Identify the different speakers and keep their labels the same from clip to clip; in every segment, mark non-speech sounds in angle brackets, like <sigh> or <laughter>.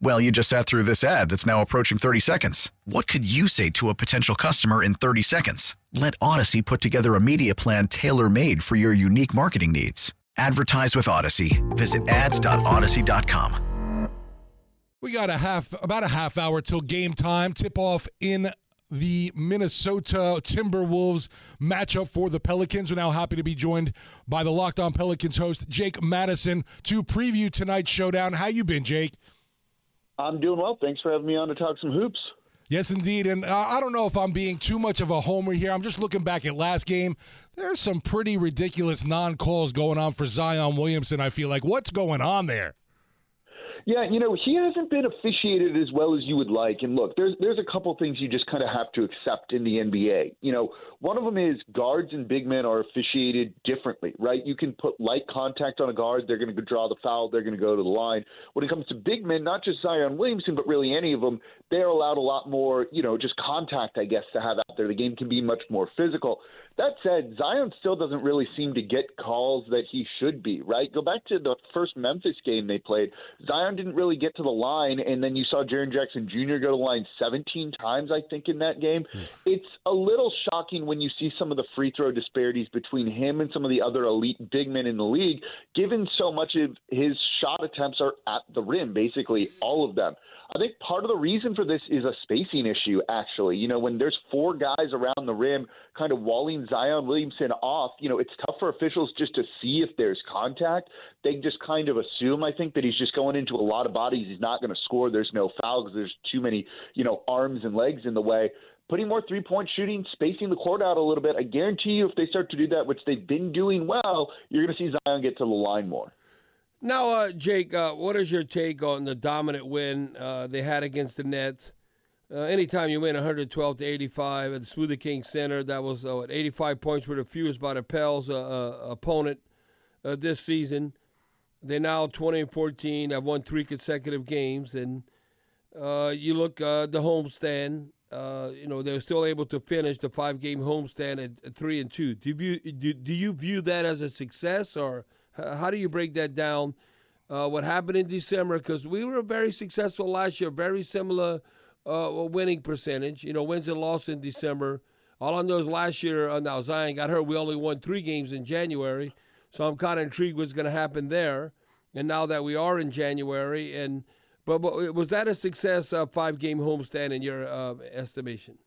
Speaker 1: Well, you just sat through this ad that's now approaching 30 seconds. What could you say to a potential customer in 30 seconds? Let Audacy put together a media plan tailor made for your unique marketing needs. Advertise with Audacy. Visit ads.audacy.com.
Speaker 2: We got a half, about a half hour till game time. Tip off in the Minnesota Timberwolves matchup for the Pelicans. We're now happy to be joined by the Locked On Pelicans host Jake Madison to preview tonight's showdown. How you been, Jake?
Speaker 3: I'm doing well. Thanks for having me on to talk some hoops.
Speaker 2: Yes, indeed. And uh, I don't know if I'm being too much of a homer here. I'm just looking back at last game. There's some pretty ridiculous non calls going on for Zion Williamson, I feel like. What's going on there?
Speaker 3: Yeah, you know, he hasn't been officiated as well as you would like. And look, there's there's a couple things you just kind of have to accept in the NBA. You know, one of them is guards and big men are officiated differently, right? You can put light contact on a guard, they're going to draw the foul, they're going to go to the line. When it comes to big men, not just Zion Williamson, but really any of them, they're allowed a lot more, you know, just contact, I guess, to have out there. The game can be much more physical. That said, Zion still doesn't really seem to get calls that he should be, right? Go back to the first Memphis game they played. Zion didn't really get to the line, and then you saw Jaren Jackson Jr. go to the line 17 times, I think, in that game. Hmm. It's a little shocking when you see some of the free throw disparities between him and some of the other elite big men in the league, given so much of his shot attempts are at the rim, basically all of them. I think part of the reason for this is a spacing issue, actually. You know, when there's four guys around the rim kind of walling Zion Williamson off, you know, it's tough for officials just to see if there's contact. They just kind of assume, I think, that he's just going into a lot of bodies. He's not going to score. There's no foul because there's too many, you know, arms and legs in the way putting more three point shooting, spacing the court out a little bit. I guarantee you, if they start to do that, which they've been doing well, you're going to see Zion get to the line more.
Speaker 4: Now, uh, Jake, uh, what is your take on the dominant win uh, they had against the Nets? Uh, anytime you win 112 to 85 at the Smoothie King Center, that was uh, 85 points were the fewest by the Pels uh, opponent this season. They're now 20 and 14. Have won three consecutive games, and you look the homestand. you know they're still able to finish the five-game homestand at, three and two. Do you view, do, do you view that as a success or? How do you break that down? Uh, what happened in December? Because we were very successful last year, very similar uh, winning percentage. You know, wins and losses in December. All I know is last year, uh, now Zion got hurt. We only won three games in January, so I'm kind of intrigued what's going to happen there. And now that we are in January, and but, but was that a success, uh, five game homestand in your uh, estimation?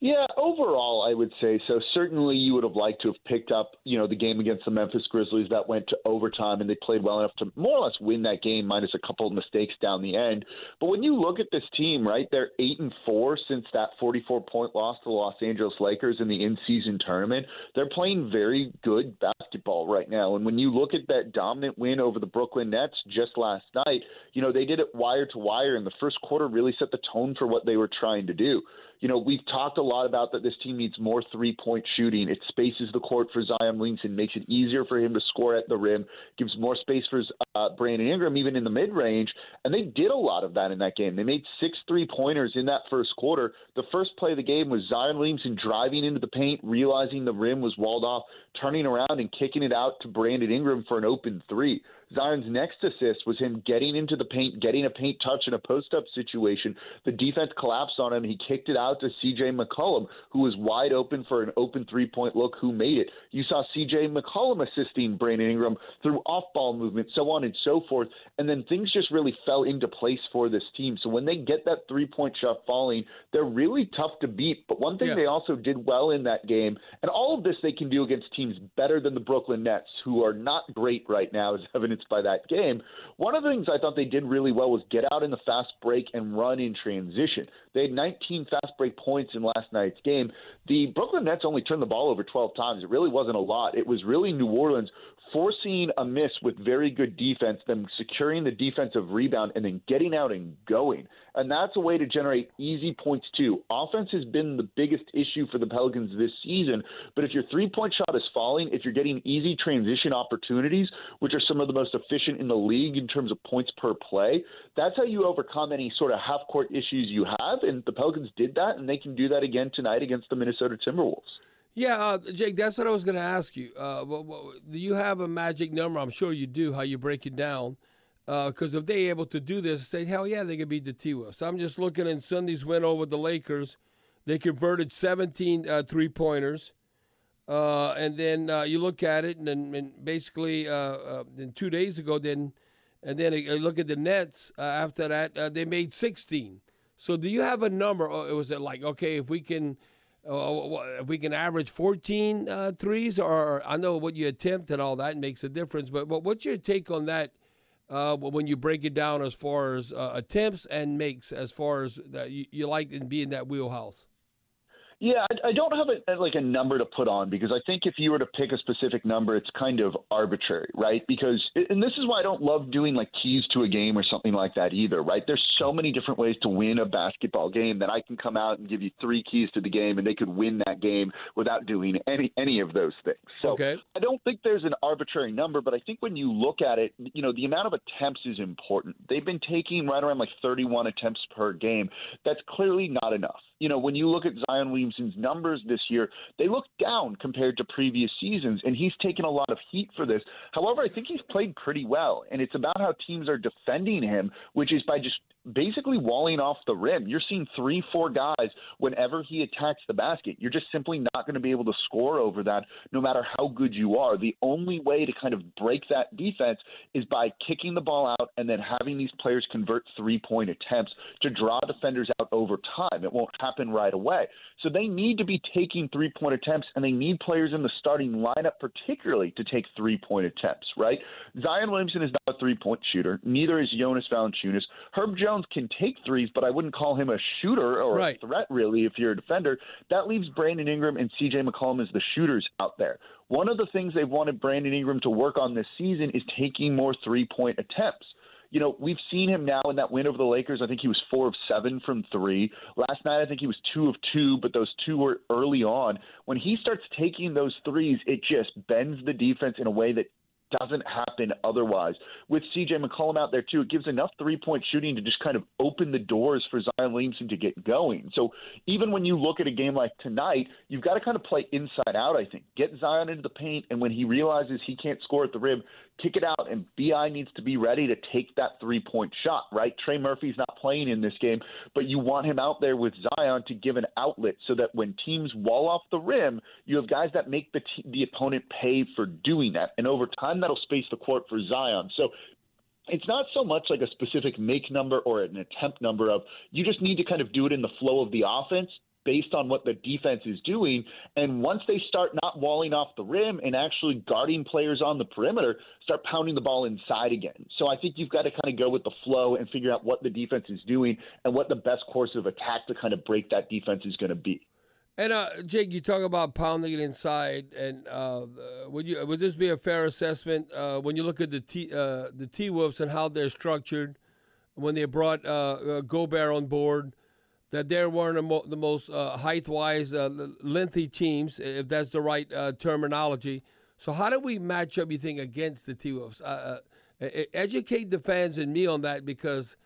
Speaker 3: Yeah, overall, I would say so. Certainly, you would have liked to have picked up, you know, the game against the Memphis Grizzlies that went to overtime, and they played well enough to more or less win that game, minus a couple of mistakes down the end. But when you look at this team, right, they're eight and four since that 44 point loss to the Los Angeles Lakers in the in season tournament. They're playing very good basketball right now, and when you look at that dominant win over the Brooklyn Nets just last night, you know, they did it wire to wire, and the first quarter really set the tone for what they were trying to do you know, we've talked a lot about that this team needs more three point shooting. It spaces the court for Zion Williamson, makes it easier for him to score at the rim, gives more space for uh, Brandon Ingram, even in the mid range. And they did a lot of that in that game. They made six three pointers in that first quarter. The first play of the game was Zion Williamson driving into the paint, realizing the rim was walled off, turning around and kicking it out to Brandon Ingram for an open three. Zion's next assist was him getting into the paint, getting a paint touch in a post up situation. The defense collapsed on him. He kicked it out to CJ McCollum, who was wide open for an open three point look, who made it. You saw CJ McCollum assisting Brandon Ingram through off ball movement, so on and so forth. And then things just really fell into place for this team. So when they get that three point shot falling, they're really tough to beat. But one thing yeah. they also did well in that game, and all of this they can do against teams better than the Brooklyn Nets, who are not great right now, as <laughs> evidenced by that game. One of the things I thought they did really well was get out in the fast break and run in transition. They had 19 fast break points in last night's game. The Brooklyn Nets only turned the ball over 12 times. It really wasn't a lot. It was really New Orleans forcing a miss with very good defense, them securing the defensive rebound, and then getting out and going. And that's a way to generate easy points, too. Offense has been the biggest issue for the Pelicans this season. But if your three point shot is falling, if you're getting easy transition opportunities, which are some of the most efficient in the league in terms of points per play, that's how you overcome any sort of half court issues you have. And the Pelicans did that, and they can do that again tonight against the Minnesota Timberwolves.
Speaker 4: Yeah, uh, Jake, that's what I was going to ask you. Uh, do you have a magic number? I'm sure you do. How you break it down? Because uh, if they're able to do this, say, hell yeah, they can beat the T Wolves. I'm just looking in Sunday's win over the Lakers. They converted 17 uh, three pointers. Uh, and then uh, you look at it, and, then, and basically, then two days ago, then, and then look at the Nets. after that, they made 16. So, do you have a number? Or was it like, okay, if we can uh, we can average 14 uh, threes, or I know what you attempt and all that makes a difference, but, but what's your take on that uh, when you break it down as far as uh, attempts and makes, as far as that you, you like in being that wheelhouse?
Speaker 3: Yeah, I, I don't have a, like a number to put on because I think if you were to pick a specific number, it's kind of arbitrary, right? Because and this is why I don't love doing like keys to a game or something like that either, right? There's so many different ways to win a basketball game that I can come out and give you three keys to the game and they could win that game without doing any any of those things. So
Speaker 4: okay.
Speaker 3: I don't think there's an arbitrary number, but I think when you look at it, you know, the amount of attempts is important. They've been taking right around like 31 attempts per game. That's clearly not enough you know, when you look at Zion Williamson's numbers this year, they look down compared to previous seasons, and he's taken a lot of heat for this. However, I think he's played pretty well, and it's about how teams are defending him, which is by just basically walling off the rim. You're seeing three, four guys whenever he attacks the basket. You're just simply not going to be able to score over that no matter how good you are. The only way to kind of break that defense is by kicking the ball out and then having these players convert three point attempts to draw defenders out over time. It won't happen right away. So they need to be taking three point attempts, and they need players in the starting lineup, particularly, to take three point attempts, right? Zion Williamson is not a three point shooter. Neither is Jonas Valanciunas. Herb Jones can take threes, but I wouldn't call him a shooter or right. a threat, really, if you're a defender. That leaves Brandon Ingram and CJ McCollum as the shooters out there. One of the things they've wanted Brandon Ingram to work on this season is taking more three point attempts you know, we've seen him now in that win over the Lakers. I think he was four of seven from three. Last night, I think he was two of two, but those two were early on. When he starts taking those threes, it just bends the defense in a way that doesn't happen otherwise. With CJ McCollum out there too, it gives enough three point shooting to just kind of open the doors for Zion Williamson to get going. So even when you look at a game like tonight, you've got to kind of play inside out, I think. Get Zion into the paint and when he realizes he can't score at the rim, kick it out, and BI needs to be ready to take that three point shot, right? Trey Murphy's not playing in this game, but you want him out there with Zion to give an outlet so that when teams wall off the rim, you have guys that make the, t- the opponent pay for doing that. And over time, that'll space the court for Zion. So it's not so much like a specific make number or an attempt number of you just need to kind of do it in the flow of the offense based on what the defense is doing. And once they start not walling off the rim and actually guarding players on the perimeter, start pounding the ball inside again. So I think you've got to kind of go with the flow and figure out what the defense is doing and what the best course of attack to kind of break that defense is going to be.
Speaker 4: And uh, Jake, you talk about pounding it inside, and uh, would you would this be a fair assessment uh, when you look at the T uh, the T Wolves and how they're structured when they brought uh, uh, Gobert on board? That they're one of the, mo- the most uh, height-wise, uh, lengthy teams, if that's the right uh, terminology. So how do we match up, you think, against the T-Wolves? Uh, uh, educate the fans and me on that because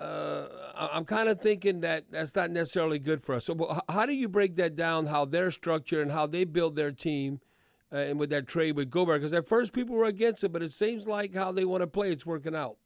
Speaker 4: uh, I'm kind of thinking that that's not necessarily good for us. So how do you break that down, how they're structured and how they build their team and with that trade with Gobert? Because at first people were against it, but it seems like how they want to play, it's working out.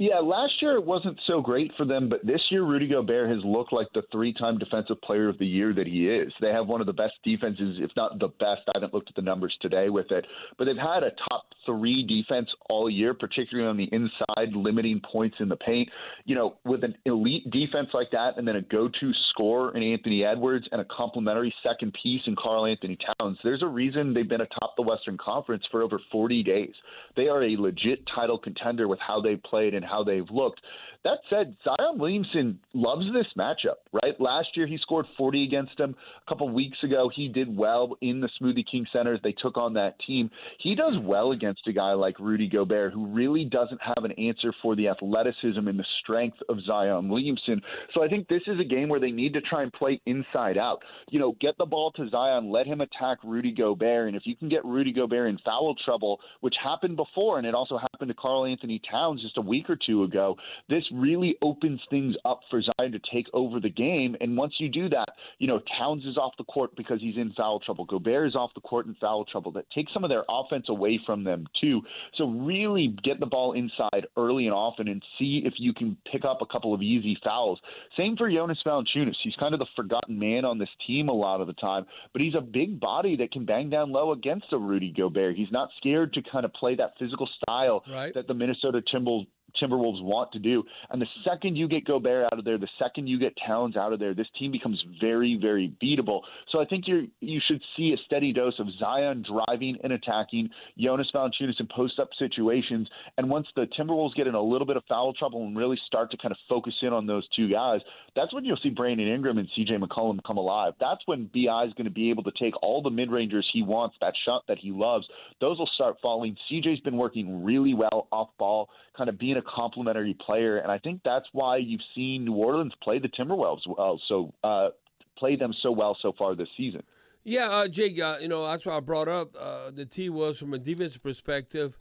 Speaker 3: Yeah, last year it wasn't so great for them, but this year Rudy Gobert has looked like the three-time defensive player of the year that he is. They have one of the best defenses, if not the best. I haven't looked at the numbers today with it, but they've had a top three defense all year, particularly on the inside, limiting points in the paint. You know, with an elite defense like that, and then a go-to scorer in Anthony Edwards and a complementary second piece in Karl-Anthony Towns, there's a reason they've been atop the Western Conference for over 40 days. They are a legit title contender with how they played and how they've looked. That said, Zion Williamson loves this matchup, right? Last year he scored 40 against him. A couple weeks ago he did well in the Smoothie King Centers. They took on that team. He does well against a guy like Rudy Gobert, who really doesn't have an answer for the athleticism and the strength of Zion Williamson. So I think this is a game where they need to try and play inside out. You know, get the ball to Zion, let him attack Rudy Gobert, and if you can get Rudy Gobert in foul trouble, which happened before, and it also happened to Karl-Anthony Towns just a week or two ago, this really opens things up for Zion to take over the game. And once you do that, you know, Towns is off the court because he's in foul trouble. Gobert is off the court in foul trouble. That takes some of their offense away from them, too. So really get the ball inside early and often and see if you can pick up a couple of easy fouls. Same for Jonas Valanciunas. He's kind of the forgotten man on this team a lot of the time, but he's a big body that can bang down low against a Rudy Gobert. He's not scared to kind of play that physical style
Speaker 4: right.
Speaker 3: that the Minnesota Timberwolves Timberwolves want to do. And the second you get Gobert out of there, the second you get Towns out of there, this team becomes very, very beatable. So I think you you should see a steady dose of Zion driving and attacking, Jonas Valanciunas in post up situations. And once the Timberwolves get in a little bit of foul trouble and really start to kind of focus in on those two guys, that's when you'll see Brandon Ingram and CJ McCollum come alive. That's when BI is going to be able to take all the mid rangers he wants, that shot that he loves. Those will start falling. CJ's been working really well off ball, kind of being a complementary player, and I think that's why you've seen New Orleans play the Timberwolves well, so uh, play them so well so far this season.
Speaker 4: Yeah, uh, Jake, uh, you know that's why I brought up uh, the T was from a defensive perspective,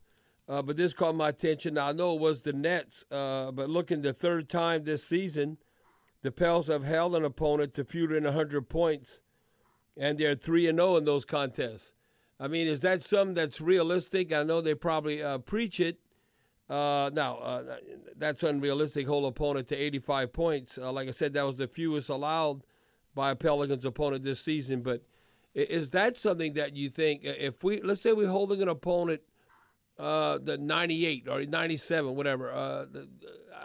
Speaker 4: uh, but this caught my attention. Now I know it was the Nets, uh, but looking the third time this season, the Pels have held an opponent to fewer than 100 points, and they're three and zero oh in those contests. I mean, is that something that's realistic? I know they probably preach it, uh, now, uh, that's unrealistic. Hold opponent to 85 points. Uh, like I said, that was the fewest allowed by a Pelicans opponent this season. But is that something that you think, uh, if we, let's say we're holding an opponent uh, the 98 or 97, whatever, uh, the,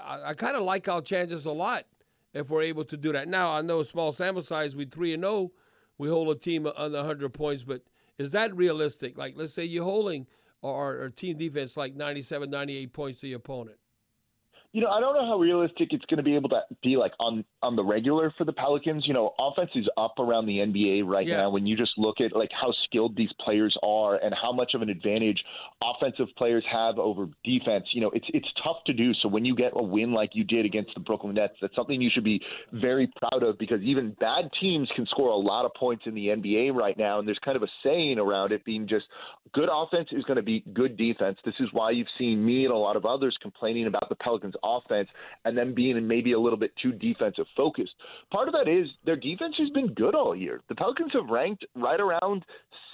Speaker 4: I, I kind of like our chances a lot if we're able to do that. Now, I know small sample size, we 3 and 0, we hold a team under 100 points, but is that realistic? Like, let's say you're holding – or, or team defense like 97, 98 points to the opponent?
Speaker 3: You know, I don't know how realistic it's going to be able to be like on on the regular for the Pelicans. You know, offense is up around the NBA right yeah. now. When you just look at like how skilled these players are and how much of an advantage offensive players have over defense, you know, it's it's tough to do. So when you get a win like you did against the Brooklyn Nets, that's something you should be very proud of because even bad teams can score a lot of points in the NBA right now. And there's kind of a saying around it being just good offense is going to be good defense. This is why you've seen me and a lot of others complaining about the Pelicans offense and then being maybe a little bit too defensive focused. Part of that is their defense has been good all year. The Pelicans have ranked right around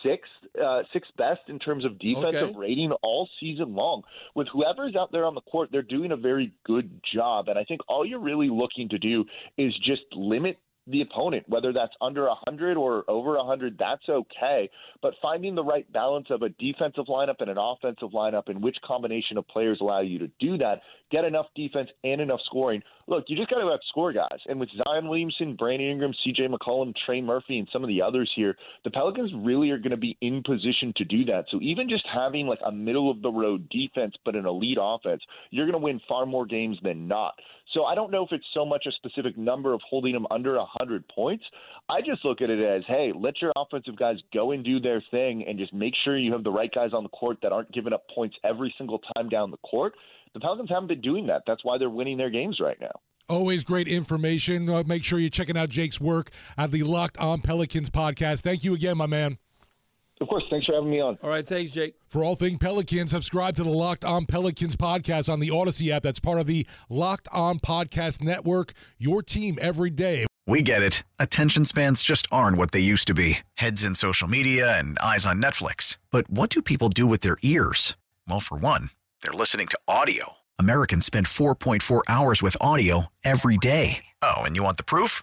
Speaker 3: sixth, uh, sixth best in terms of defensive okay. rating all season long. With whoever's out there on the court, they're doing a very good job. And I think all you're really looking to do is just limit the opponent, whether that's under 100 or over 100, that's okay. But finding the right balance of a defensive lineup and an offensive lineup and which combination of players allow you to do that, get enough defense and enough scoring. Look, you just got to outscore guys. And with Zion Williamson, Brandon Ingram, CJ McCollum, Trey Murphy, and some of the others here, the Pelicans really are going to be in position to do that. So even just having like a middle of the road defense but an elite offense, you're going to win far more games than not. So I don't know if it's so much a specific number of holding them under 100 points. I just look at it as, hey, let your offensive guys go and do their thing and just make sure you have the right guys on the court that aren't giving up points every single time down the court. The Pelicans haven't been doing that. That's why they're winning their games right now.
Speaker 2: Always great information. Uh, make sure you're checking out Jake's work at the Locked On Pelicans podcast. Thank you again, my man.
Speaker 3: Of course. Thanks for having me on.
Speaker 4: All right. Thanks, Jake.
Speaker 2: For all things Pelicans, subscribe to the Locked On Pelicans podcast on the Audacy app. That's part of the Locked On Podcast Network. Your team every day.
Speaker 1: We get it. Attention spans just aren't what they used to be heads in social media and eyes on Netflix. But what do people do with their ears? Well, for one, they're listening to audio. Americans spend 4.4 hours with audio every day. Oh, and you want the proof?